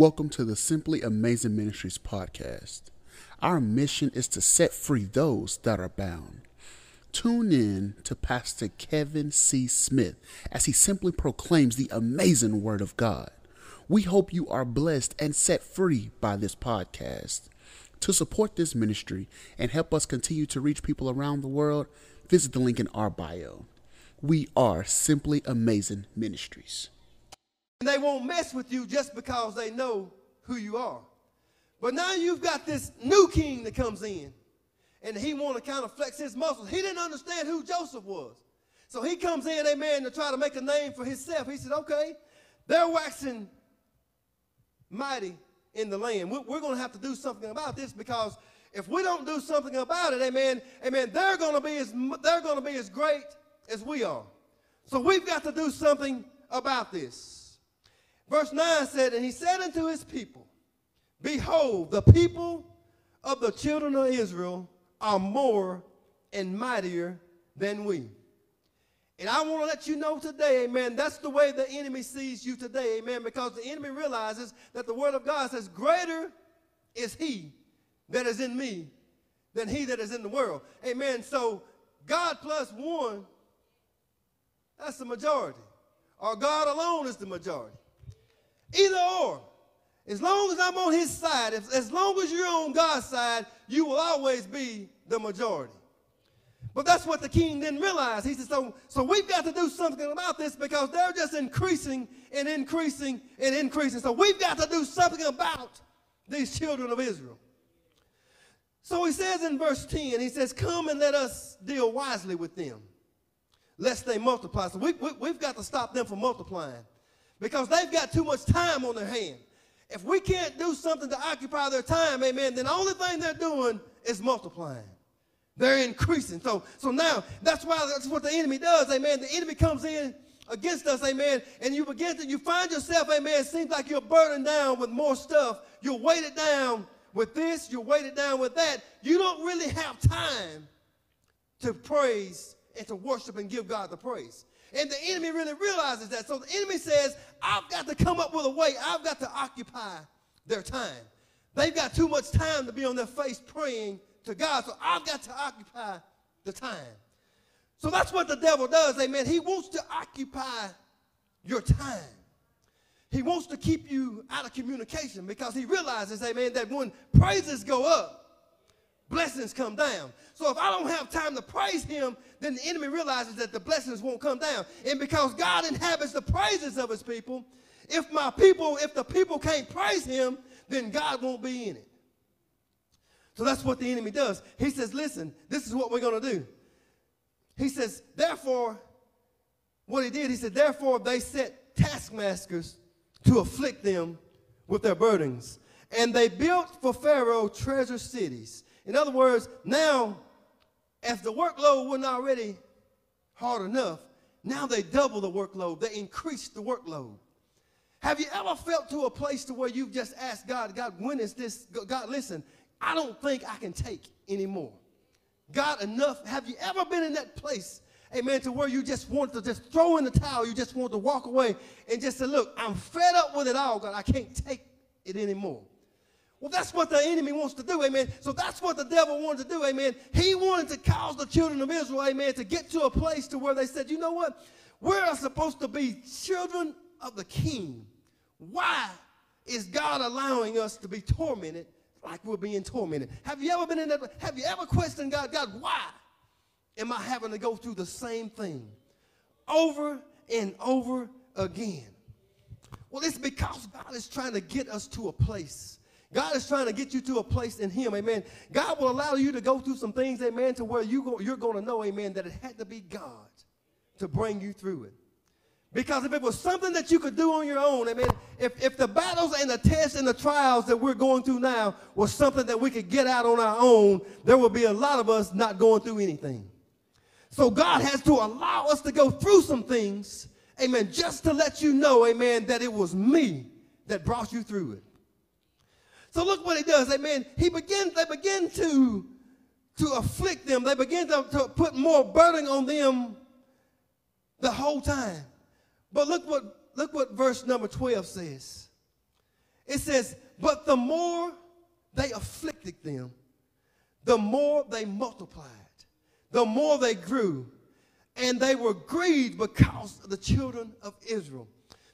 Welcome to the Simply Amazing Ministries podcast. Our mission is to set free those that are bound. Tune in to Pastor Kevin C. Smith as he simply proclaims the amazing Word of God. We hope you are blessed and set free by this podcast. To support this ministry and help us continue to reach people around the world, visit the link in our bio. We are Simply Amazing Ministries. And they won't mess with you just because they know who you are. But now you've got this new king that comes in, and he want to kind of flex his muscles. He didn't understand who Joseph was. So he comes in, amen, to try to make a name for himself. He said, okay, they're waxing mighty in the land. We're, going to have to do something about this because if we don't do something about it, amen, amen, they're going to be as, they're going to be as great as we are. So we've got to do something about this. Verse 9 said, And he said unto his people, Behold, the people of the children of Israel are more and mightier than we. And I want to let you know today, amen, that's the way the enemy sees you today, amen, because the enemy realizes that the word of God says, Greater is he that is in me than he that is in the world. Amen. So God plus one, that's the majority. Or God alone is the majority. Either or. As long as I'm on his side, if, as long as you're on God's side, you will always be the majority. But that's what the king didn't realize. He said, so, so we've got to do something about this because they're just increasing and increasing and increasing. So we've got to do something about these children of Israel. So he says in verse 10, he says, Come and let us deal wisely with them, lest they multiply. So we, we, we've got to stop them from multiplying because they've got too much time on their hand. If we can't do something to occupy their time, amen, then the only thing they're doing is multiplying. They're increasing. So, so now that's why that's what the enemy does, amen. The enemy comes in against us, amen, and you begin to you find yourself, amen. Seems like you're burdened down with more stuff. You're weighted down with this, you're weighted down with that. You don't really have time to praise and to worship and give God the praise. And the enemy really realizes that. So the enemy says, I've got to come up with a way. I've got to occupy their time. They've got too much time to be on their face praying to God. So I've got to occupy the time. So that's what the devil does, amen. He wants to occupy your time. He wants to keep you out of communication because he realizes, amen, that when praises go up, blessings come down. So if I don't have time to praise him, then the enemy realizes that the blessings won't come down. And because God inhabits the praises of his people, if my people, if the people can't praise him, then God won't be in it. So that's what the enemy does. He says, listen, this is what we're going to do. He says, therefore, what he did, he said, therefore they set taskmasters to afflict them with their burdens. And they built for Pharaoh treasure cities. In other words, now, if the workload wasn't already hard enough, now they double the workload. They increase the workload. Have you ever felt to a place to where you've just asked God, God, when is this? God, listen, I don't think I can take anymore. God, enough. Have you ever been in that place, amen, to where you just want to just throw in the towel, you just want to walk away and just say, look, I'm fed up with it all, God. I can't take it anymore. Well, that's what the enemy wants to do, amen. So that's what the devil wanted to do, amen. He wanted to cause the children of Israel, amen, to get to a place to where they said, you know what? We're supposed to be children of the king. Why is God allowing us to be tormented like we're being tormented. Have you ever been in that? Have you ever questioned God? God, why am I having to go through the same thing over and over again? Well, it's because God is trying to get us to a place. God is trying to get you to a place in Him, amen. God will allow you to go through some things, amen, to where you go, you're going to know, amen, that it had to be God to bring you through it. Because if it was something that you could do on your own, amen, if, if the battles and the tests and the trials that we're going through now was something that we could get out on our own, there would be a lot of us not going through anything. So God has to allow us to go through some things, amen, just to let you know, amen, that it was me that brought you through it. So look what he does, amen. He begins, they begin to, to afflict them. They begin to, to put more burden on them the whole time. But look what, look what verse number 12 says. It says, But the more they afflicted them, the more they multiplied, the more they grew, and they were grieved because of the children of Israel.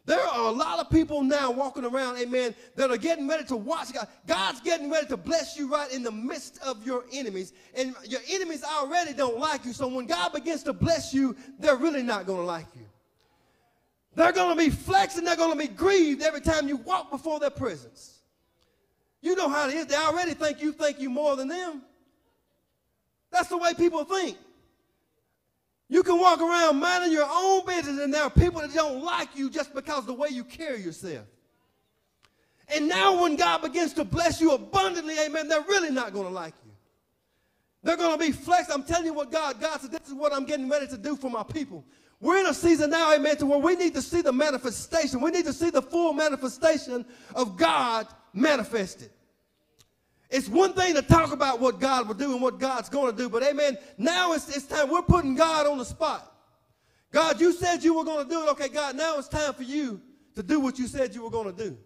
There are a lot of people now walking around, amen, that are getting ready to watch God. God's getting ready to bless you right in the midst of your enemies. And your enemies already don't like you. So when God begins to bless you, they're really not going to like you. They're going to be flexing. they're going to be grieved every time you walk before their presence. You know how it is. They already think you think you more than them. That's the way people think. You can walk around minding your own business, and there are people that don't like you just because of the way you carry yourself. And now, when God begins to bless you abundantly, amen, they're really not going to like you. They're going to be flexed. I'm telling you what God, God said, this is what I'm getting ready to do for my people. We're in a season now, amen, to where we need to see the manifestation. We need to see the full manifestation of God manifested. It's one thing to talk about what God will do and what God's going to do, but amen, now it's, it's time. We're putting God on the spot. God, you said you were going to do it. Okay, God, now it's time for you to do what you said you were going to do.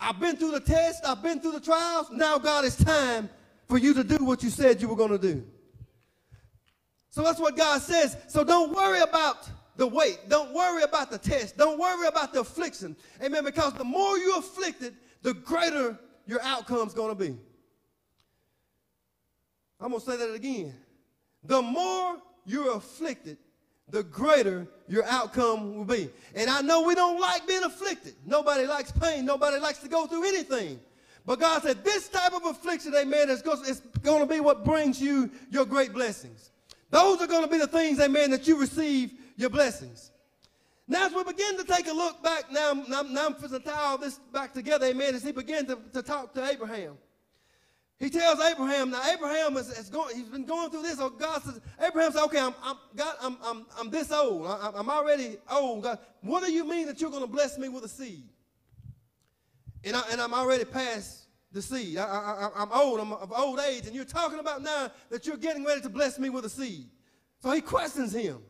I've been through the test, I've been through the trials. Now, God, it's time for you to do what you said you were going to do. So that's what God says. So don't worry about the weight. Don't worry about the test. Don't worry about the affliction. Amen. Because the more you're afflicted, the greater your outcome's going to be. I'm going to say that again. The more you're afflicted, the greater your outcome will be. And I know we don't like being afflicted. Nobody likes pain. Nobody likes to go through anything. But God said this type of affliction, amen, is going to be what brings you your great blessings. Those are going to be the things, amen, that you receive your blessings. Now, as we begin to take a look back, now, now, now I'm to tie all this back together, amen, as he began to, to talk to Abraham. He tells Abraham, now Abraham is, is going, he's been going through this. So God says, Abraham says, okay, I'm, I'm, God, I'm, I'm, I'm this old. I, I'm already old. God, what do you mean that you're going to bless me with a seed? And, I, and I'm already past the seed. I, am old. I'm of old age. And you're talking about now that you're getting ready to bless me with a seed. So he questions him.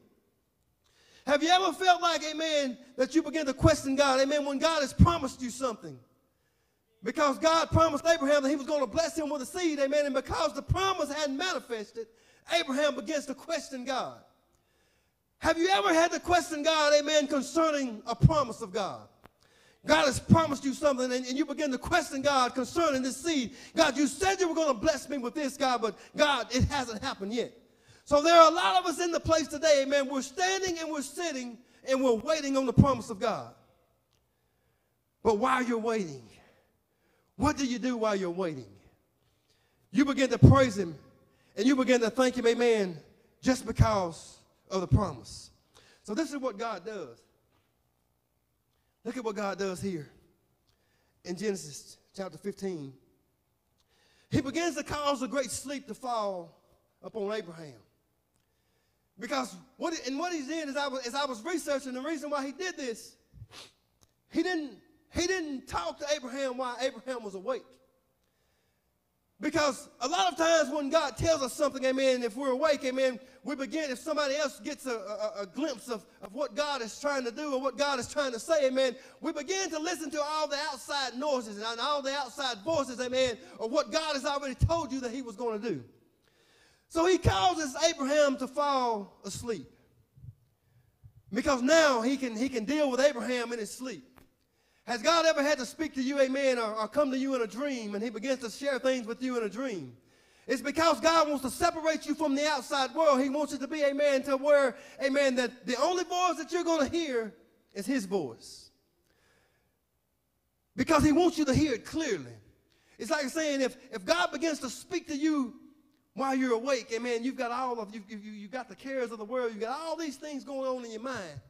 Have you ever felt like, amen, that you begin to question God, amen, when God has promised you something? Because God promised Abraham that he was going to bless him with a seed, amen, and because the promise hadn't manifested, Abraham begins to question God. Have you ever had to question God, amen, concerning a promise of God? God has promised you something, and, and, you begin to question God concerning this seed. God, you said you were going to bless me with this, God, but God, it hasn't happened yet. So there are a lot of us in the place today, amen. We're standing and we're sitting and we're waiting on the promise of God. But while you're waiting, what do you do while you're waiting? You begin to praise Him and you begin to thank Him, amen, just because of the promise. So this is what God does. Look at what God does here in Genesis chapter 15. He begins to cause a great sleep to fall upon Abraham. Because what and what he did is I was as I was researching the reason why he did this, he didn't he didn't talk to Abraham while Abraham was awake. Because a lot of times when God tells us something, amen, if we're awake, amen, we begin, if somebody else gets a, a, a, glimpse of, of what God is trying to do or what God is trying to say, amen, we begin to listen to all the outside noises and all the outside voices, amen, of what God has already told you that he was going to do. So he causes Abraham to fall asleep. Because now he can, he can deal with Abraham in his sleep. Has God ever had to speak to you, amen, or, or come to you in a dream and he begins to share things with you in a dream? It's because God wants to separate you from the outside world. He wants you to be, amen, to where, amen, that the only voice that you're going to hear is his voice. Because he wants you to hear it clearly. It's like saying if, if God begins to speak to you while you're awake, amen, you've got all of you, you, you got the cares of the world, you've got all these things going on in your mind.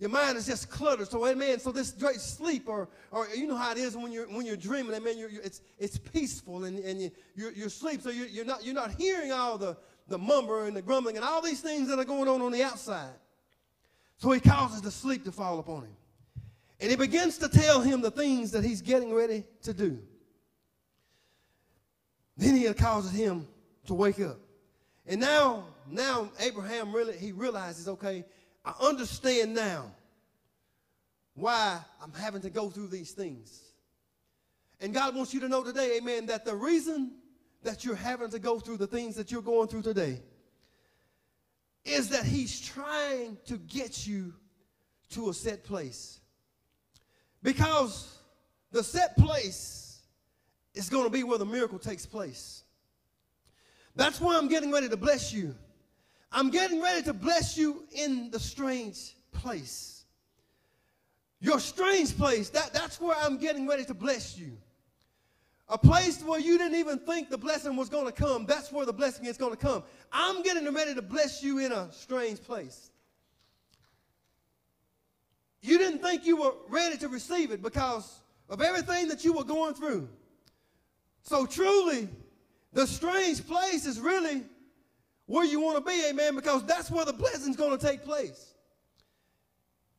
Your mind is just cluttered. So, amen. So this great sleep, or, or you know how it is when you're when you're dreaming, amen. You're, you're, it's it's peaceful and, and you you're, you're asleep. So you're, you're not you're not hearing all the the mumber and the grumbling and all these things that are going on on the outside. So he causes the sleep to fall upon him, and he begins to tell him the things that he's getting ready to do. Then he causes him to wake up. And now, now Abraham really he realizes, okay, I understand now why I'm having to go through these things. And God wants you to know today, amen, that the reason that you're having to go through the things that you're going through today is that He's trying to get you to a set place. Because the set place is going to be where the miracle takes place. That's why I'm getting ready to bless you. I'm getting ready to bless you in the strange place. Your strange place, that, that's where I'm getting ready to bless you. A place where you didn't even think the blessing was going to come. That's where the blessing is going to come. I'm getting ready to bless you in a strange place. You didn't think you were ready to receive it because of everything that you were going through. So truly, the strange place is really where you want to be, amen, because that's where the blessing's going to take place.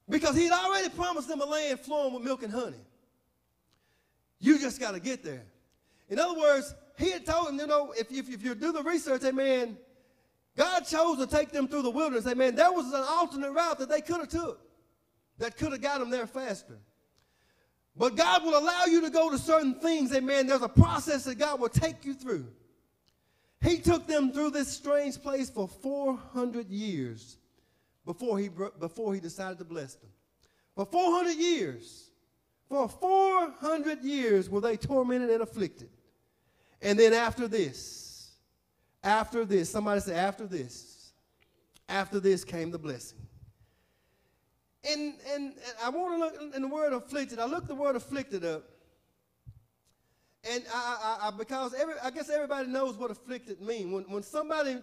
Because he'd already promised them a land flowing with milk and honey. You just got to get there. In other words, he had told them, you know, if, if, if you do the research, amen, God chose to take them through the wilderness, amen. There was an alternate route that they could have took that could have got them there faster. But God will allow you to go to certain things, amen. There's a process that God will take you through. He took them through this strange place for 400 years before he, before he decided to bless them. For 400 years, for 400 years were they tormented and afflicted. And then after this, after this, somebody say, after this, after this came the blessing. And, and, and I want to look in the word afflicted. I looked the word afflicted up. And I, I, I, because every, I guess everybody knows what afflicted means. When, when somebody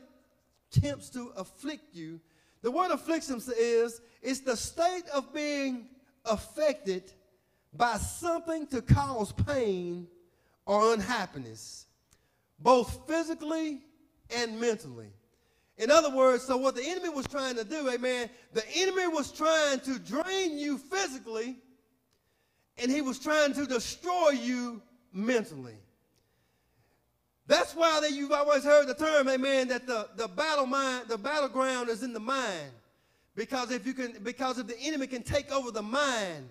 attempts to afflict you, the word affliction is it's the state of being affected by something to cause pain or unhappiness, both physically and mentally. In other words, so what the enemy was trying to do, amen, the enemy was trying to drain you physically, and he was trying to destroy you mentally. That's why that you've always heard the term, amen, that the, the battle mind, the battleground is in the mind. Because if you can, because if the enemy can take over the mind,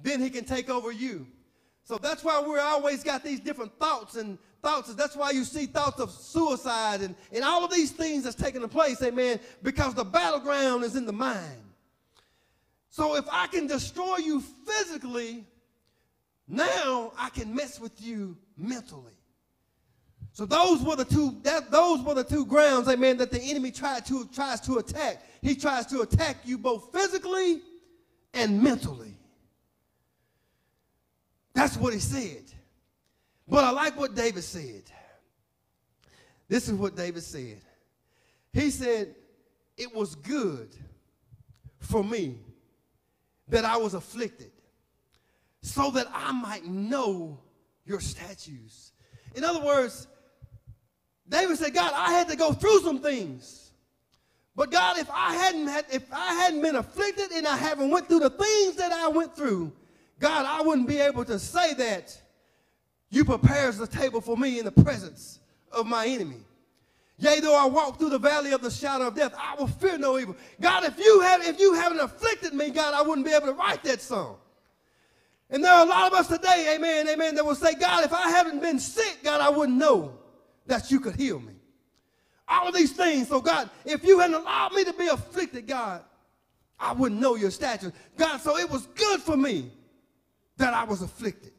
then he can take over you. So that's why we're always got these different thoughts and thoughts. That's why you see thoughts of suicide and, and all of these things that's taking place, amen, because the battleground is in the mind. So if I can destroy you physically, now I can mess with you mentally. So those were the two that, those were the two grounds, amen, that the enemy tried to tries to attack. He tries to attack you both physically and mentally. That's what he said. But I like what David said. This is what David said. He said, It was good for me that I was afflicted, so that I might know your statutes. In other words, David said, God, I had to go through some things. But God, if I hadn't had, if I hadn't been afflicted and I haven't went through the things that I went through, God, I wouldn't be able to say that you prepares the table for me in the presence of my enemy. Yea, though I walk through the valley of the shadow of death, I will fear no evil. God, if you have if you haven't afflicted me, God, I wouldn't be able to write that song. And there are a lot of us today, amen, amen, that will say, God, if I haven't been sick, God, I wouldn't know that you could heal me. All of these things. So, God, if you hadn't allowed me to be afflicted, God, I wouldn't know your statute. God, so it was good for me that I was afflicted.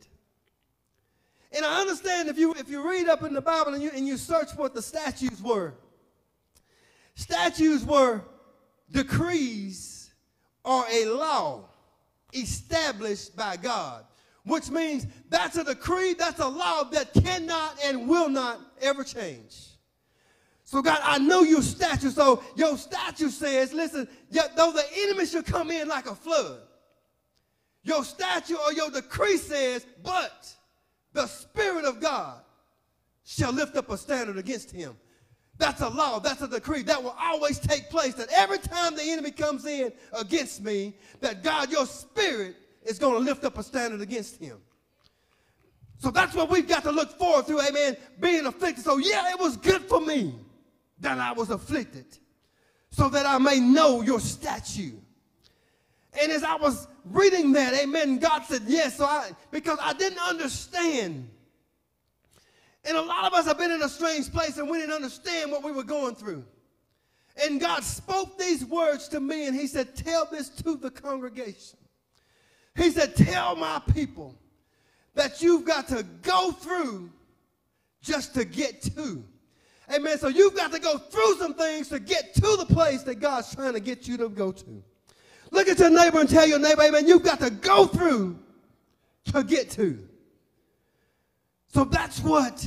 And I understand if you if you read up in the Bible and you and you search what the statutes were. Statutes were decrees or a law established by God, which means that's a decree, that's a law that cannot and will not ever change. So, God, I know your statute. So, your statute says, listen, though the enemy should come in like a flood, your statute or your decree says, but the Spirit of God shall lift up a standard against him. That's a law, that's a decree that will always take place. That every time the enemy comes in against me, that God, your spirit is going to lift up a standard against him. So that's what we've got to look forward to, amen, being afflicted. So, yeah, it was good for me that I was afflicted, so that I may know your statute And as I was reading that, amen, God said yes. So I, because I didn't understand. And a lot of us have been in a strange place and we didn't understand what we were going through. And God spoke these words to me and He said, Tell this to the congregation. He said, Tell my people that you've got to go through just to get to. Amen. So you've got to go through some things to get to the place that God's trying to get you to go to. Look at your neighbor and tell your neighbor, amen, you've got to go through to get to. So that's what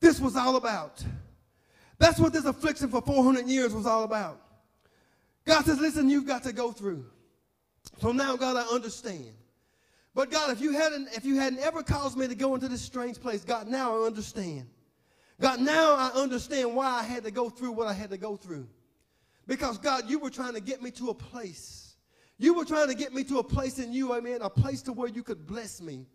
this was all about. That's what this affliction for 400 years was all about. God says, listen, you've got to go through. So now, God, I understand. But God, if you hadn't, if you hadn't ever caused me to go into this strange place, God, now I understand. God, now I understand why I had to go through what I had to go through. Because, God, you were trying to get me to a place. You were trying to get me to a place in you, amen, a place to where you could bless me.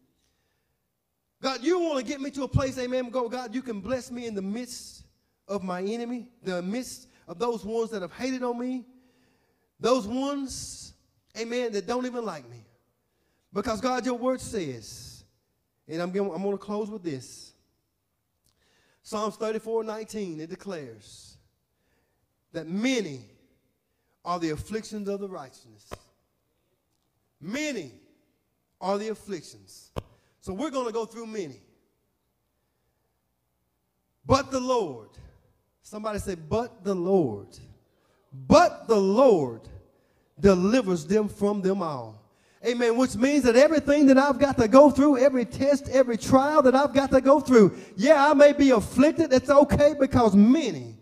God, you want to get me to a place, amen, go, God, you can bless me in the midst of my enemy, the midst of those ones that have hated on me, those ones, amen, that don't even like me. Because, God, your word says, and I'm going, I'm going to close with this. Psalms 34 19, it declares that many are the afflictions of the righteousness. Many are the afflictions. So we're going to go through many. But the Lord, somebody say, but the Lord, but the Lord delivers them from them all. Amen. Which means that everything that I've got to go through, every test, every trial that I've got to go through, yeah, I may be afflicted. It's okay because many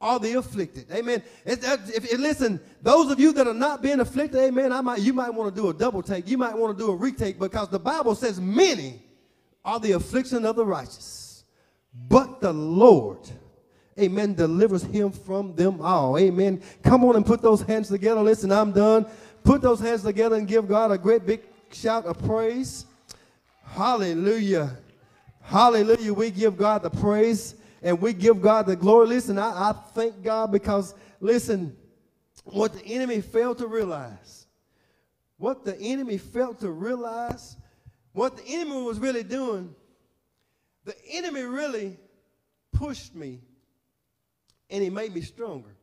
are the afflicted. Amen. Uh, if, if, listen, those of you that are not being afflicted, amen, I might, you might want to do a double take. You might want to do a retake because the Bible says many are the affliction of the righteous. But the Lord, amen, delivers him from them all. Amen. Come on and put those hands together. Listen, I'm done. Put those hands together and give God a great big shout of praise. Hallelujah. Hallelujah. We give God the praise and we give God the glory. Listen, I, I thank God because, listen, what the enemy failed to realize, what the enemy failed to realize, what the enemy was really doing, the enemy really pushed me and he made me stronger.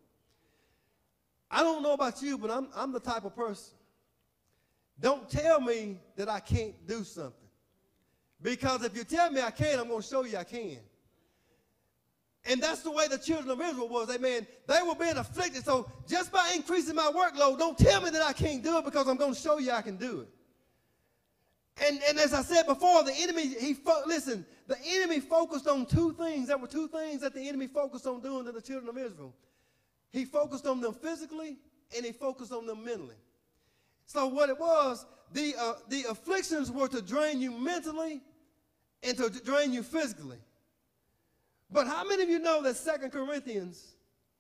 I don't know about you, but I'm, I'm the type of person. Don't tell me that I can't do something. Because if you tell me I can't, I'm going to show you I can. And that's the way the children of Israel was. Amen. They were being afflicted. So just by increasing my workload, don't tell me that I can't do it because I'm going to show you I can do it. And, and as I said before, the enemy, he listen, the enemy focused on two things. There were two things that the enemy focused on doing to the children of Israel. He focused on them physically and he focused on them mentally. So what it was, the, uh, the afflictions were to drain you mentally and to drain you physically. But how many of you know that Second Corinthians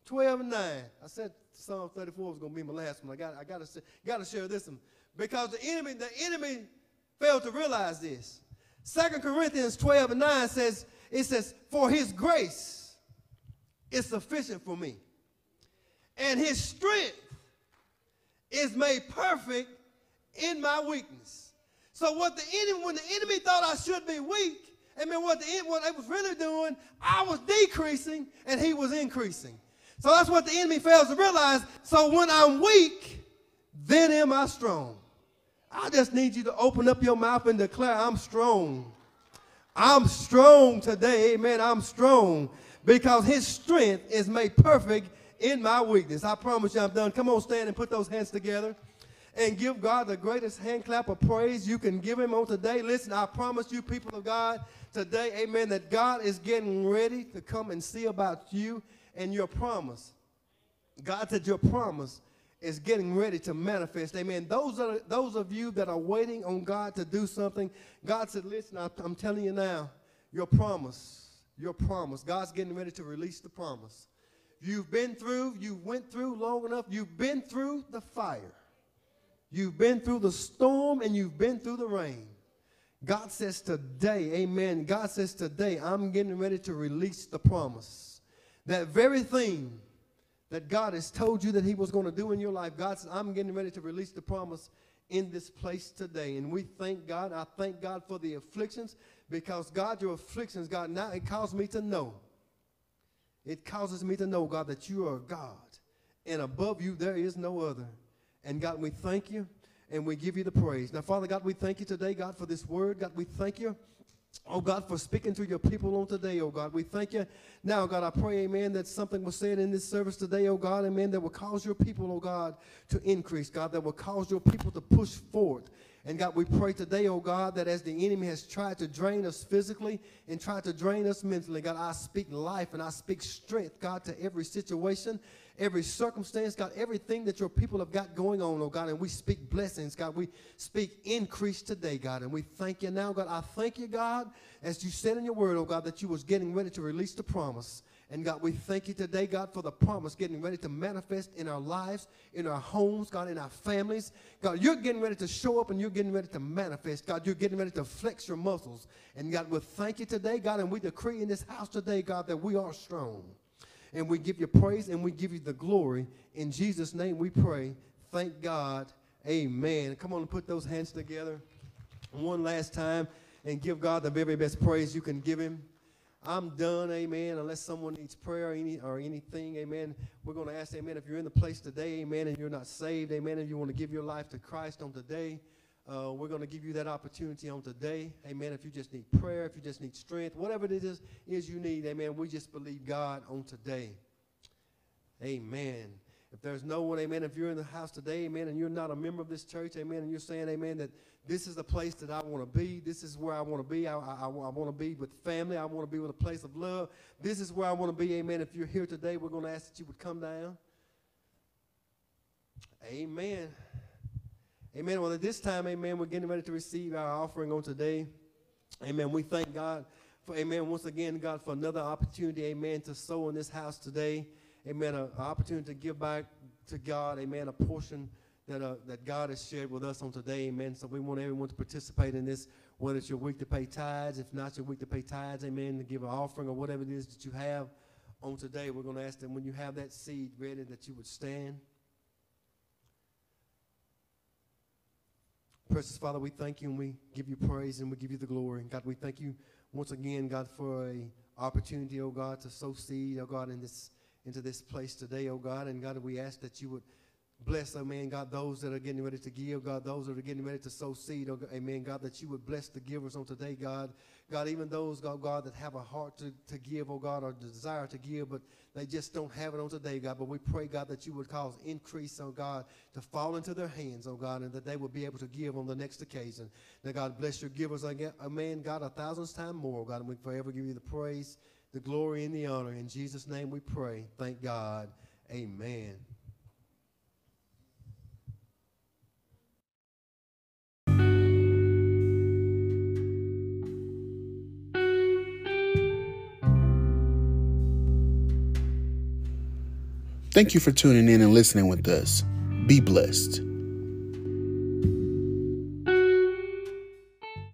12 and 9, I said Psalm 34 was going to be my last one. I got, I to, got to share this one. Because the enemy, the enemy failed to realize this. Second Corinthians 12 and 9 says, it says, for his grace is sufficient for me. And his strength is made perfect in my weakness. So what the enemy, when the enemy thought I should be weak, I mean, what, the, what they was really doing, I was decreasing and he was increasing. So that's what the enemy fails to realize. So when I'm weak, then am I strong. I just need you to open up your mouth and declare, I'm strong. I'm strong today. Amen. I'm strong because his strength is made perfect in my weakness. I promise you I'm done. Come on, stand and put those hands together and give God the greatest hand clap of praise you can give him on today. Listen, I promise you, people of God, today, amen, that God is getting ready to come and see about you and your promise. God said your promise is getting ready to manifest. Amen. Those are those of you that are waiting on God to do something. God said, listen, I'm telling you now, your promise, your promise. God's getting ready to release the promise. You've been through, you went through long enough, you've been through the fire. You've been through the storm and you've been through the rain. God says today, amen. God says today, I'm getting ready to release the promise. That very thing that God has told you that He was going to do in your life. God says, I'm getting ready to release the promise in this place today. And we thank God. I thank God for the afflictions because, God, your afflictions, God, now it caused me to know. It causes me to know, God, that you are God. And above you, there is no other. And God, we thank you and we give you the praise. Now, Father God, we thank you today, God, for this word. God, we thank you. Oh God, for speaking to your people on today, oh God. We thank you. Now, God, I pray, amen, that something was said in this service today, oh God, amen, that will cause your people, oh God, to increase, God, that will cause your people to push forward. And God, we pray today, oh God, that as the enemy has tried to drain us physically and tried to drain us mentally, God, I speak life and I speak strength, God, to every situation every circumstance, God, everything that your people have got going on, oh God, and we speak blessings, God. We speak increase today, God, and we thank you now, God. I thank you, God, as you said in your word, oh God, that you was getting ready to release the promise. And God, we thank you today, God, for the promise getting ready to manifest in our lives, in our homes, God, in our families. God, you're getting ready to show up and you're getting ready to manifest. God, you're getting ready to flex your muscles. And God, we thank you today, God, and we decree in this house today, God, that we are strong and we give you praise and we give you the glory. In Jesus' name we pray. Thank God. Amen. Come on and put those hands together one last time and give God the very best praise you can give him. I'm done, amen. Unless someone needs prayer or, any, or anything, amen. We're going to ask, amen, if you're in the place today, amen, and you're not saved, amen, and you want to give your life to Christ on today, uh, we're going to give you that opportunity on today. Amen. If you just need prayer, if you just need strength, whatever it is, is you need, amen, we just believe God on today. Amen. If there's no one, amen, if you're in the house today, amen, and you're not a member of this church, amen, and you're saying, amen, that this is the place that I want to be, this is where I want to be, I, I, I want to be with family, I want to be with a place of love, this is where I want to be, amen. If you're here today, we're going to ask that you would come down. Amen. Amen. Well, at this time, amen, we're getting ready to receive our offering on today. Amen. We thank God for, amen, once again, God, for another opportunity, amen, to sow in this house today. Amen. An opportunity to give back to God, amen, a portion that, uh, that God has shared with us on today, amen. So we want everyone to participate in this, whether it's your week to pay tithes, if not your week to pay tithes, amen, to give an offering or whatever it is that you have on today. We're going to ask them when you have that seed ready that you would stand. Precious Father, we thank you and we give you praise and we give you the glory. God, we thank you once again, God, for a opportunity, oh God, to sow seed, oh God, in this into this place today, oh God. And God, we ask that you would Bless, oh amen, God, those that are getting ready to give, God, those that are getting ready to sow seed, oh, amen, God, that you would bless the givers on today, God. God, even those, God, God that have a heart to, to give, oh God, or desire to give, but they just don't have it on today, God. But we pray, God, that you would cause increase, oh God, to fall into their hands, oh God, and that they would be able to give on the next occasion. Now, God, bless your givers, amen, God, a thousand times more, oh God, and we forever give you the praise, the glory, and the honor. In Jesus' name we pray. Thank God. Amen. Thank you for tuning in and listening with us. Be blessed.